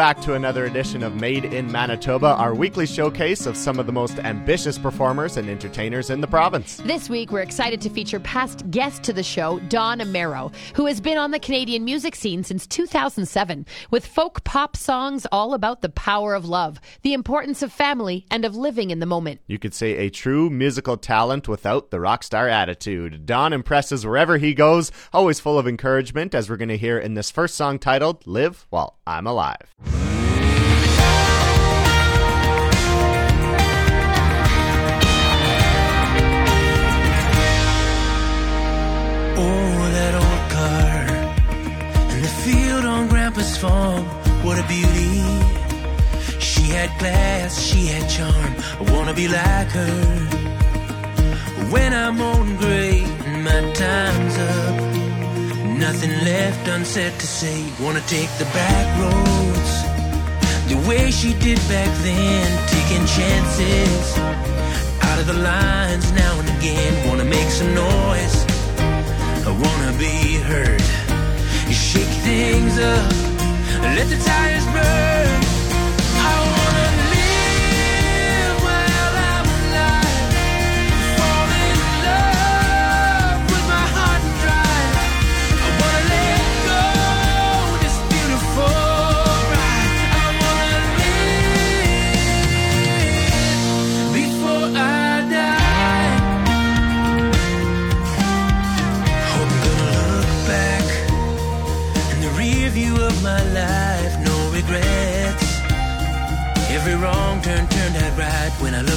Back to another edition of Made in Manitoba, our weekly showcase of some of the most ambitious performers and entertainers in the province. This week, we're excited to feature past guest to the show, Don Amero, who has been on the Canadian music scene since 2007 with folk pop songs all about the power of love, the importance of family, and of living in the moment. You could say a true musical talent without the rock star attitude. Don impresses wherever he goes, always full of encouragement, as we're going to hear in this first song titled Live While I'm Alive. Grandpa's farm. What a beauty. She had class, she had charm. I wanna be like her. When I'm old and gray and my time's up, nothing left unsaid to say. Wanna take the back roads the way she did back then, taking chances out of the lines now and again. Wanna make some noise. I wanna be heard. You shake things up, let the tires burn.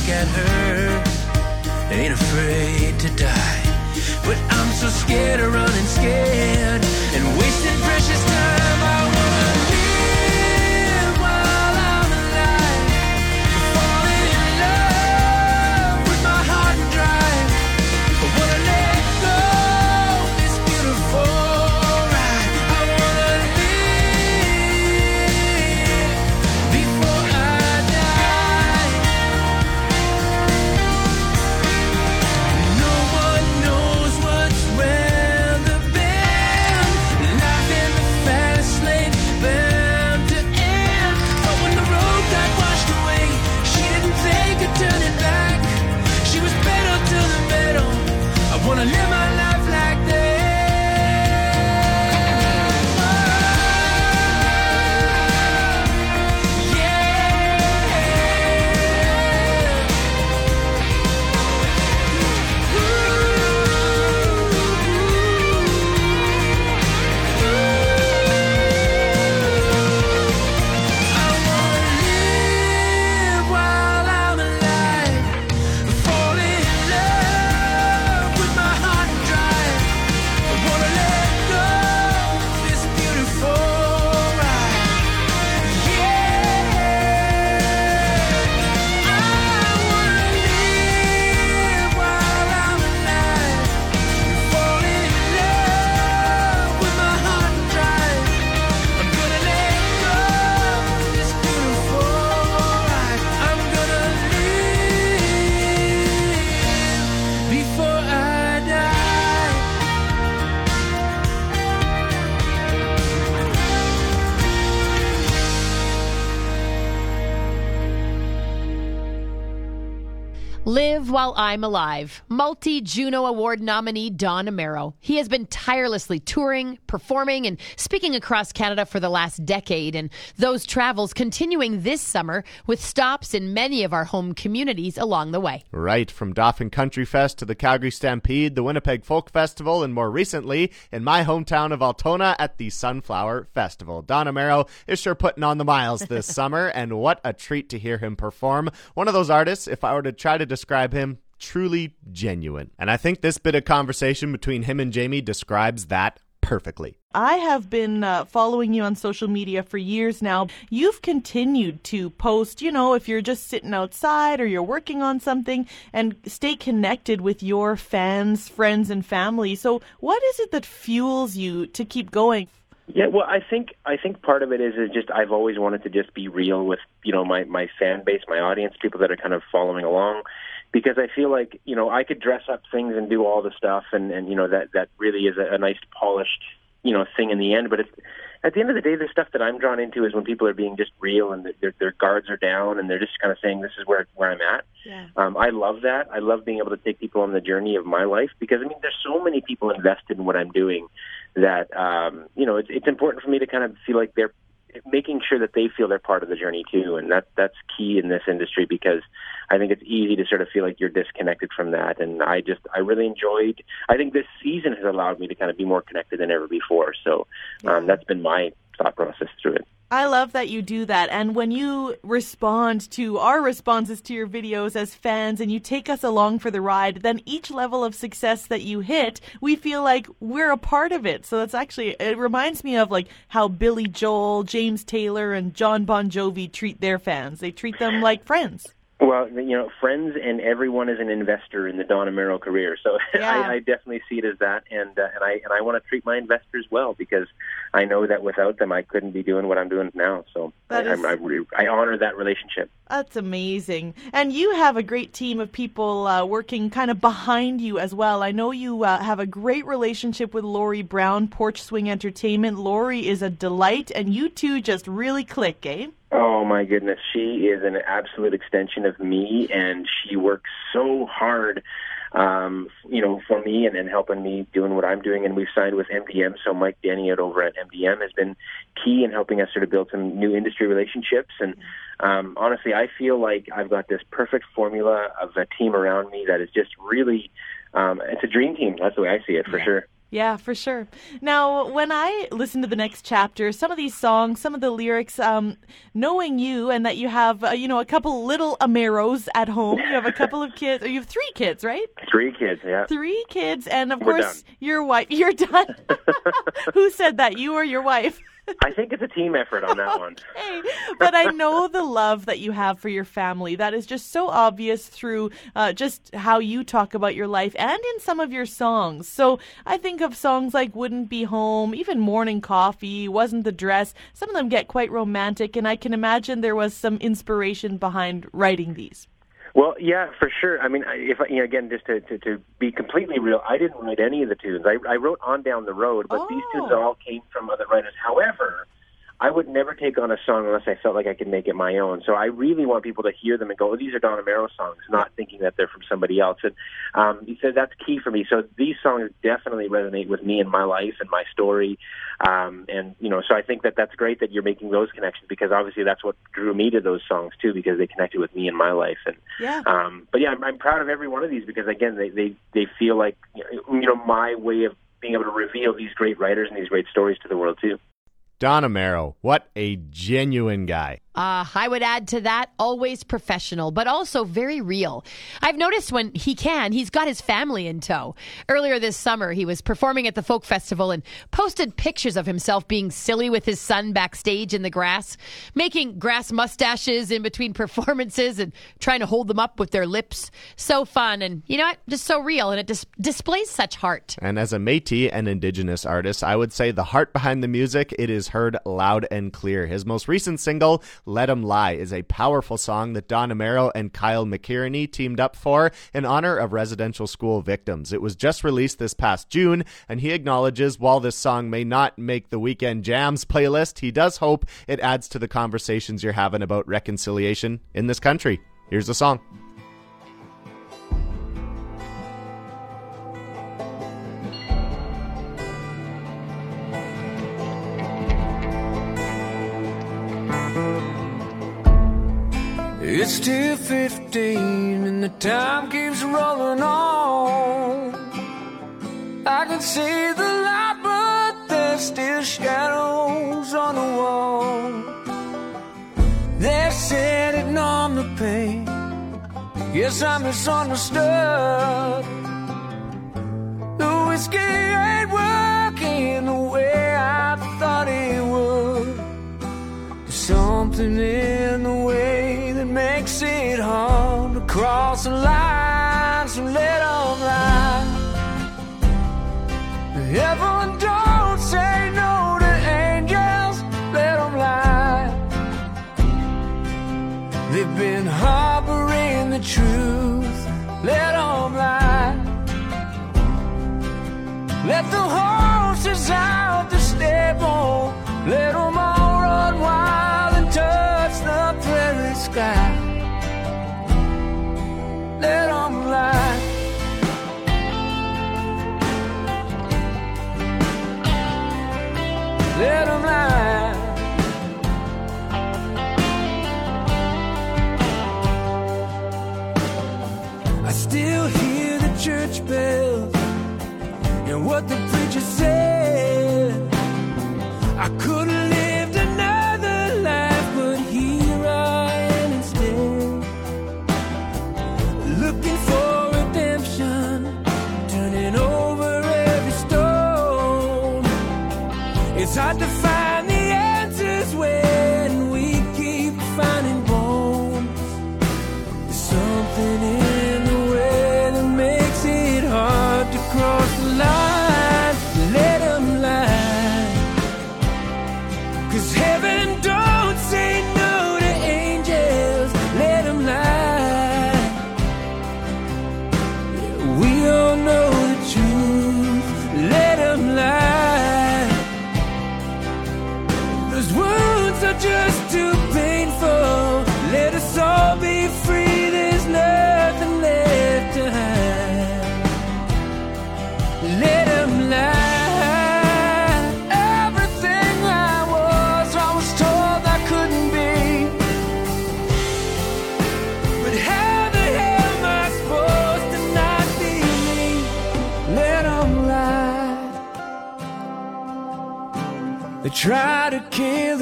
Look at her. Ain't afraid to die, but I'm so scared of running While I'm Alive. Multi Juno Award nominee Don Amero. He has been tirelessly touring, performing, and speaking across Canada for the last decade, and those travels continuing this summer with stops in many of our home communities along the way. Right, from Dauphin Country Fest to the Calgary Stampede, the Winnipeg Folk Festival, and more recently, in my hometown of Altona at the Sunflower Festival. Don Amero is sure putting on the miles this summer, and what a treat to hear him perform. One of those artists, if I were to try to describe him, truly genuine. And I think this bit of conversation between him and Jamie describes that perfectly. I have been uh, following you on social media for years now. You've continued to post, you know, if you're just sitting outside or you're working on something and stay connected with your fans, friends, and family. So, what is it that fuels you to keep going? Yeah, well, I think I think part of it is is just I've always wanted to just be real with you know my my fan base, my audience, people that are kind of following along, because I feel like you know I could dress up things and do all the stuff, and and you know that that really is a, a nice polished you know thing in the end. But it's at the end of the day, the stuff that I'm drawn into is when people are being just real and their their guards are down and they're just kind of saying, "This is where where I'm at." Yeah. Um, I love that. I love being able to take people on the journey of my life because I mean, there's so many people invested in what I'm doing that um, you know it's it's important for me to kind of feel like they're making sure that they feel they're part of the journey too, and that that's key in this industry because I think it's easy to sort of feel like you're disconnected from that. And I just I really enjoyed. I think this season has allowed me to kind of be more connected than ever before. So um, that's been my thought process through it. I love that you do that. And when you respond to our responses to your videos as fans and you take us along for the ride, then each level of success that you hit, we feel like we're a part of it. So that's actually, it reminds me of like how Billy Joel, James Taylor, and Jon Bon Jovi treat their fans. They treat them like friends. Well, you know, friends and everyone is an investor in the Don Amero career, so Yeah. I, I definitely see it as that, and uh, and I and I want to treat my investors well because I know that without them I couldn't be doing what I'm doing now. So I, is- I'm- I, I honor that relationship. That's amazing. And you have a great team of people uh, working kind of behind you as well. I know you uh, have a great relationship with Lori Brown, Porch Swing Entertainment. Lori is a delight, and you two just really click, eh? Oh my goodness, she is an absolute extension of me, and she works so hard, um, you know, for me and, and helping me doing what I'm doing. And we've signed with MDM, so Mike Denney out over at MDM has been key in helping us sort of build some new industry relationships. And um, honestly, I feel like I've got this perfect formula of a team around me that is just really, um, it's a dream team. That's the way I see it for sure. Yeah, for sure. Now, when I listen to the next chapter, some of these songs, some of the lyrics, um, knowing you and that you have, uh, you know, a couple little Ameros at home, you have a couple of kids, or you have three kids, right? Three kids, yeah. Three kids, and of We're course, done. your wife. You're done. Who said that? You or your wife? I think it's a team effort on that one. But I know the love that you have for your family. That is just so obvious through uh, just how you talk about your life and in some of your songs. So I think of songs like Wouldn't Be Home, even Morning Coffee, Wasn't the Dress. Some of them get quite romantic, and I can imagine there was some inspiration behind writing these. Well, yeah, for sure. I mean, if you know, again, just to, to to be completely real, I didn't write any of the tunes. I, I wrote "On Down the Road," but these tunes Oh. all came from other writers. However, I would never take on a song unless I felt like I could make it my own. So I really want people to hear them and go, oh, "These are Don Amero songs," not thinking that they're from somebody else. And um, he said that's key for me. So these songs definitely resonate with me and my life and my story. Um, and you know, so I think that that's great that you're making those connections because obviously that's what drew me to those songs too because they connected with me and my life. And Yeah. um, but yeah, I'm, I'm proud of every one of these because again, they they they feel like you know my way of being able to reveal these great writers and these great stories to the world too. Don Amero, what a genuine guy. Uh, I would add to that, always professional, but also very real. I've noticed when he can, he's got his family in tow. Earlier this summer, he was performing at the folk festival and posted pictures of himself being silly with his son backstage in the grass, making grass mustaches in between performances and trying to hold them up with their lips. So fun and, you know what, just so real, and it dis- displays such heart. And as a Métis and Indigenous artist, I would say the heart behind the music, it is heard loud and clear. His most recent single, Let 'Em Lie, is a powerful song that Don Amero and Kyle McKearney teamed up for in honor of residential school victims. It was just released this past June, and he acknowledges while this song may not make the Weekend Jams playlist, he does hope it adds to the conversations you're having about reconciliation in this country. Here's the song. It's 2.15 and the time keeps rolling on. I can see the light, but there's still shadows on the wall. They're sitting on the pain. Yes, I'm misunderstood. The whiskey ain't working the way I thought it would. There's something in the makes it hard to cross the line. So let 'em lie. Everyone don't say no to angels. Let 'em lie. They've been harboring the truth. Let 'em lie. Let the horses out just too painful. Let us all be free. There's nothing left to hide. Let them lie. Everything I was, I was told I couldn't be. But how the hell am I supposed to not be me? Let them lie. They try to kill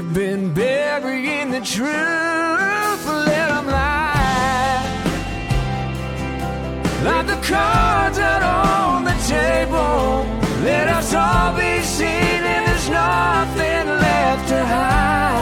They've been burying the truth, let them lie. Like the cards out on the table, let us all be seen, and there's nothing left to hide.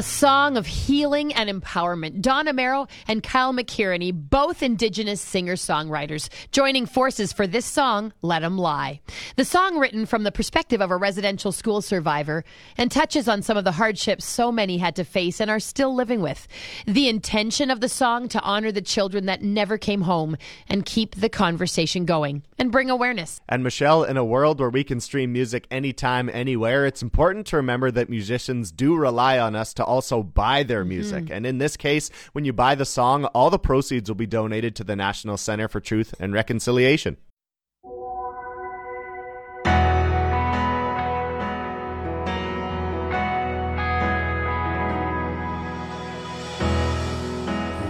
A song of healing and empowerment. Donna Amero and Kyle McKearney, both Indigenous singer songwriters, joining forces for this song, Let 'em Lie. The song, written from the perspective of a residential school survivor, and touches on some of the hardships so many had to face and are still living with. The intention of the song to honor the children that never came home and keep the conversation going and bring awareness. And Michelle, in a world where we can stream music anytime, anywhere, it's important to remember that musicians do rely on us to also buy their music. Mm-hmm. And in this case, when you buy the song, all the proceeds will be donated to the National Center for Truth and Reconciliation.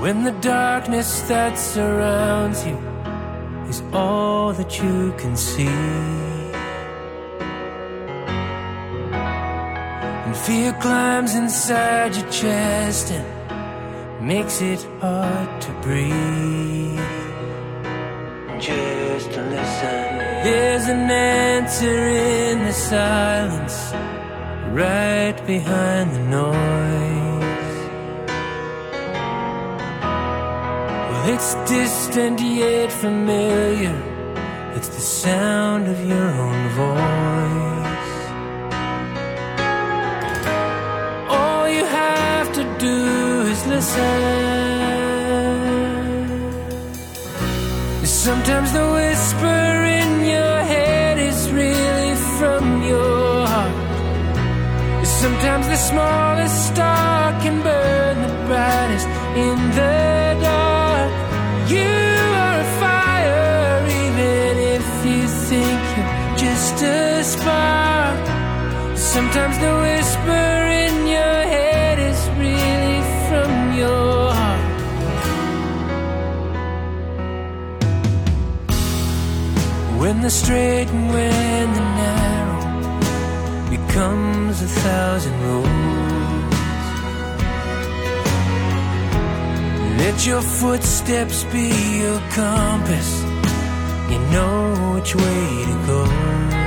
When the darkness that surrounds you is all that you can see, and fear climbs inside your chest and makes it hard to breathe. Just to listen. There's an answer in the silence, right behind the noise. Well, it's distant yet familiar. It's the sound of your own voice. Listen. Sometimes the whisper in your head is really from your heart. Sometimes the smallest star can burn the brightest in the dark. You are a fire, even if you think you're just a spark. Sometimes the whisper in your head When the straight and when the narrow becomes a thousand roads. Let your footsteps be your compass. You know which way to go.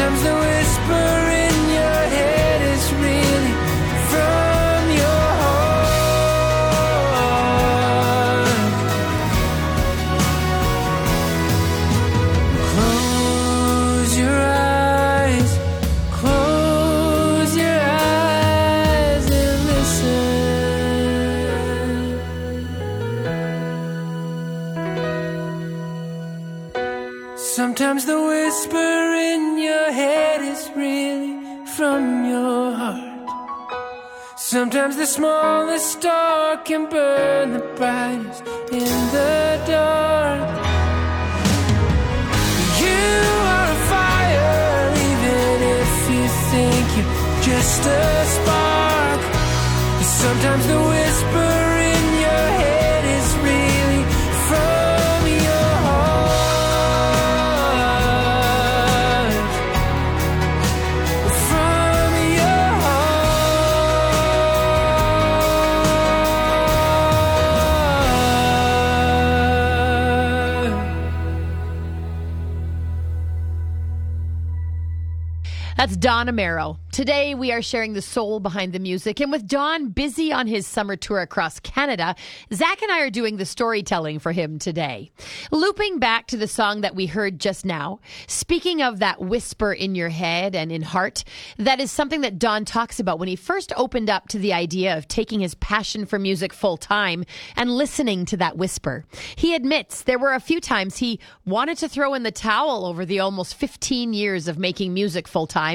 Sometimes the whisper Sometimes the whisper in your head is really from your heart. Sometimes the smallest star can burn the brightest in the dark. You are a fire, even if you think you're just a spark. Sometimes the whisper That's Don Amero. Today, we are sharing the soul behind the music. And with Don busy on his summer tour across Canada, Zach and I are doing the storytelling for him today. Looping back to the song that we heard just now, speaking of that whisper in your head and in heart, that is something that Don talks about when he first opened up to the idea of taking his passion for music full time and listening to that whisper. He admits there were a few times he wanted to throw in the towel over the almost 15 years of making music full time,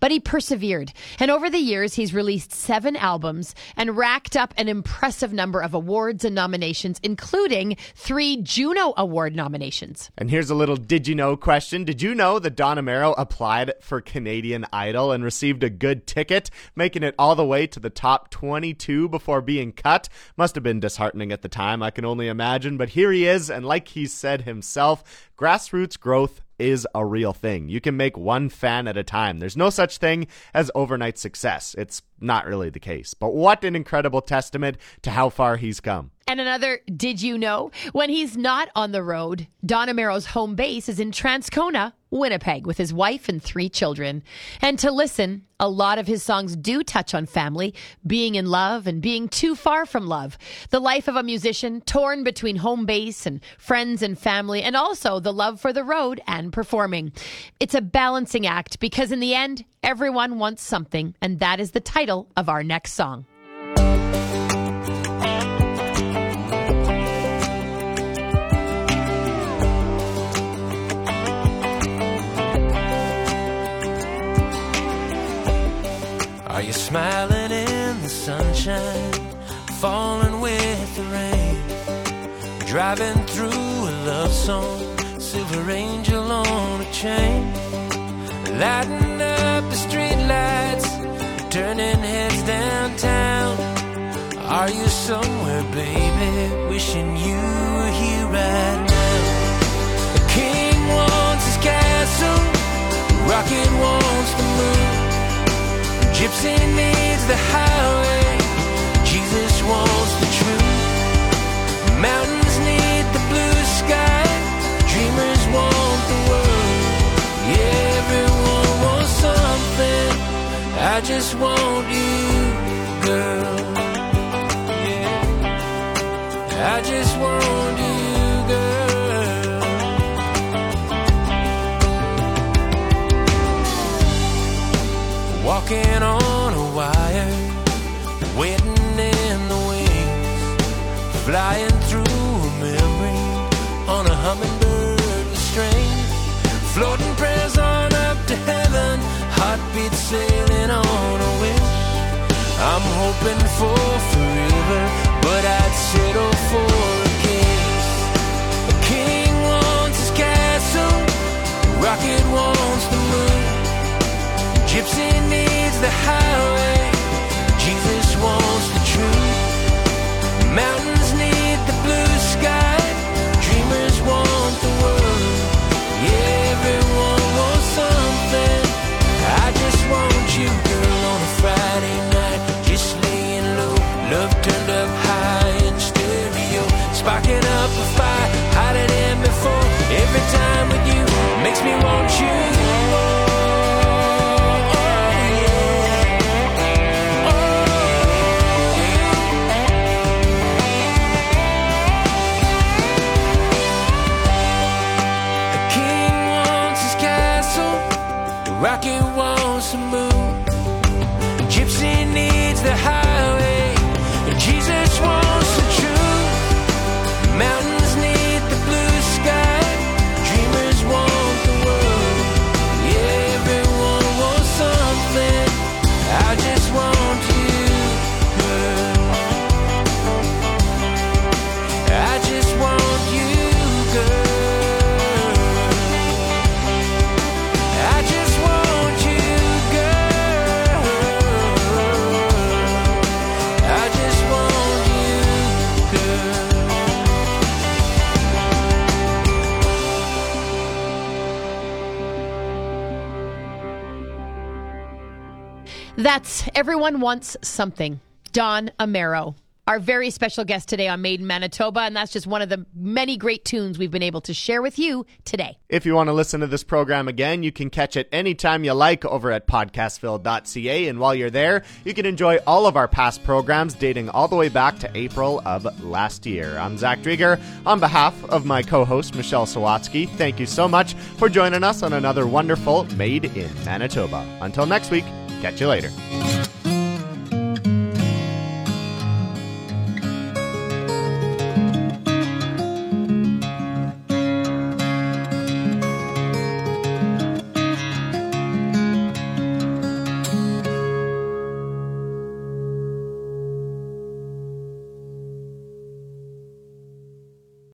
but he persevered. And over the years, he's released seven albums and racked up an impressive number of awards and nominations, including three Juno Award nominations. And here's a little did you know question. Did you know that Don Amero applied for Canadian Idol and received a good ticket, making it all the way to the top 22 before being cut? Must have been disheartening at the time, I can only imagine. But here he is, and like he said himself, grassroots growth is a real thing. You can make one fan at a time. There's no such thing as overnight success. It's not really the case. But what an incredible testament to how far he's come. And another, did you know? When he's not on the road, Don Amero's home base is in Transcona, Winnipeg, with his wife and three children. And to listen, a lot of his songs do touch on family, being in love, and being too far from love. The life of a musician torn between home base and friends and family, and also the love for the road and performing. It's a balancing act because in the end, everyone wants something, and that is the title of our next song. Smiling in the sunshine, falling with the rain, driving through a love song, silver angel on a chain, lighting up the street lights, turning heads downtown. Are you somewhere, baby, wishing you the highway. Jesus wants the truth. Mountains need the blue sky. Dreamers want the world. Yeah, everyone wants something. I just want you, girl. Yeah. I just want you, Walking on a wire, waiting in the wings, flying through a memory on a hummingbird with strings, floating prayers on up to heaven, heartbeat sailing on a wish. I'm hoping for forever, but I'd settle for a kiss. A king wants his castle, rocket wants. Gypsy needs the highway. Everyone Wants Something. Don Amero, our very special guest today on Made in Manitoba, and that's just one of the many great tunes we've been able to share with you today. If you want to listen to this program again, you can catch it anytime you like over at podcastville.ca. And while you're there, you can enjoy all of our past programs dating all the way back to April of last year. I'm Zach Drieger. On behalf of my co host, Michelle Sawatsky, thank you so much for joining us on another wonderful Made in Manitoba. Until next week, catch you later.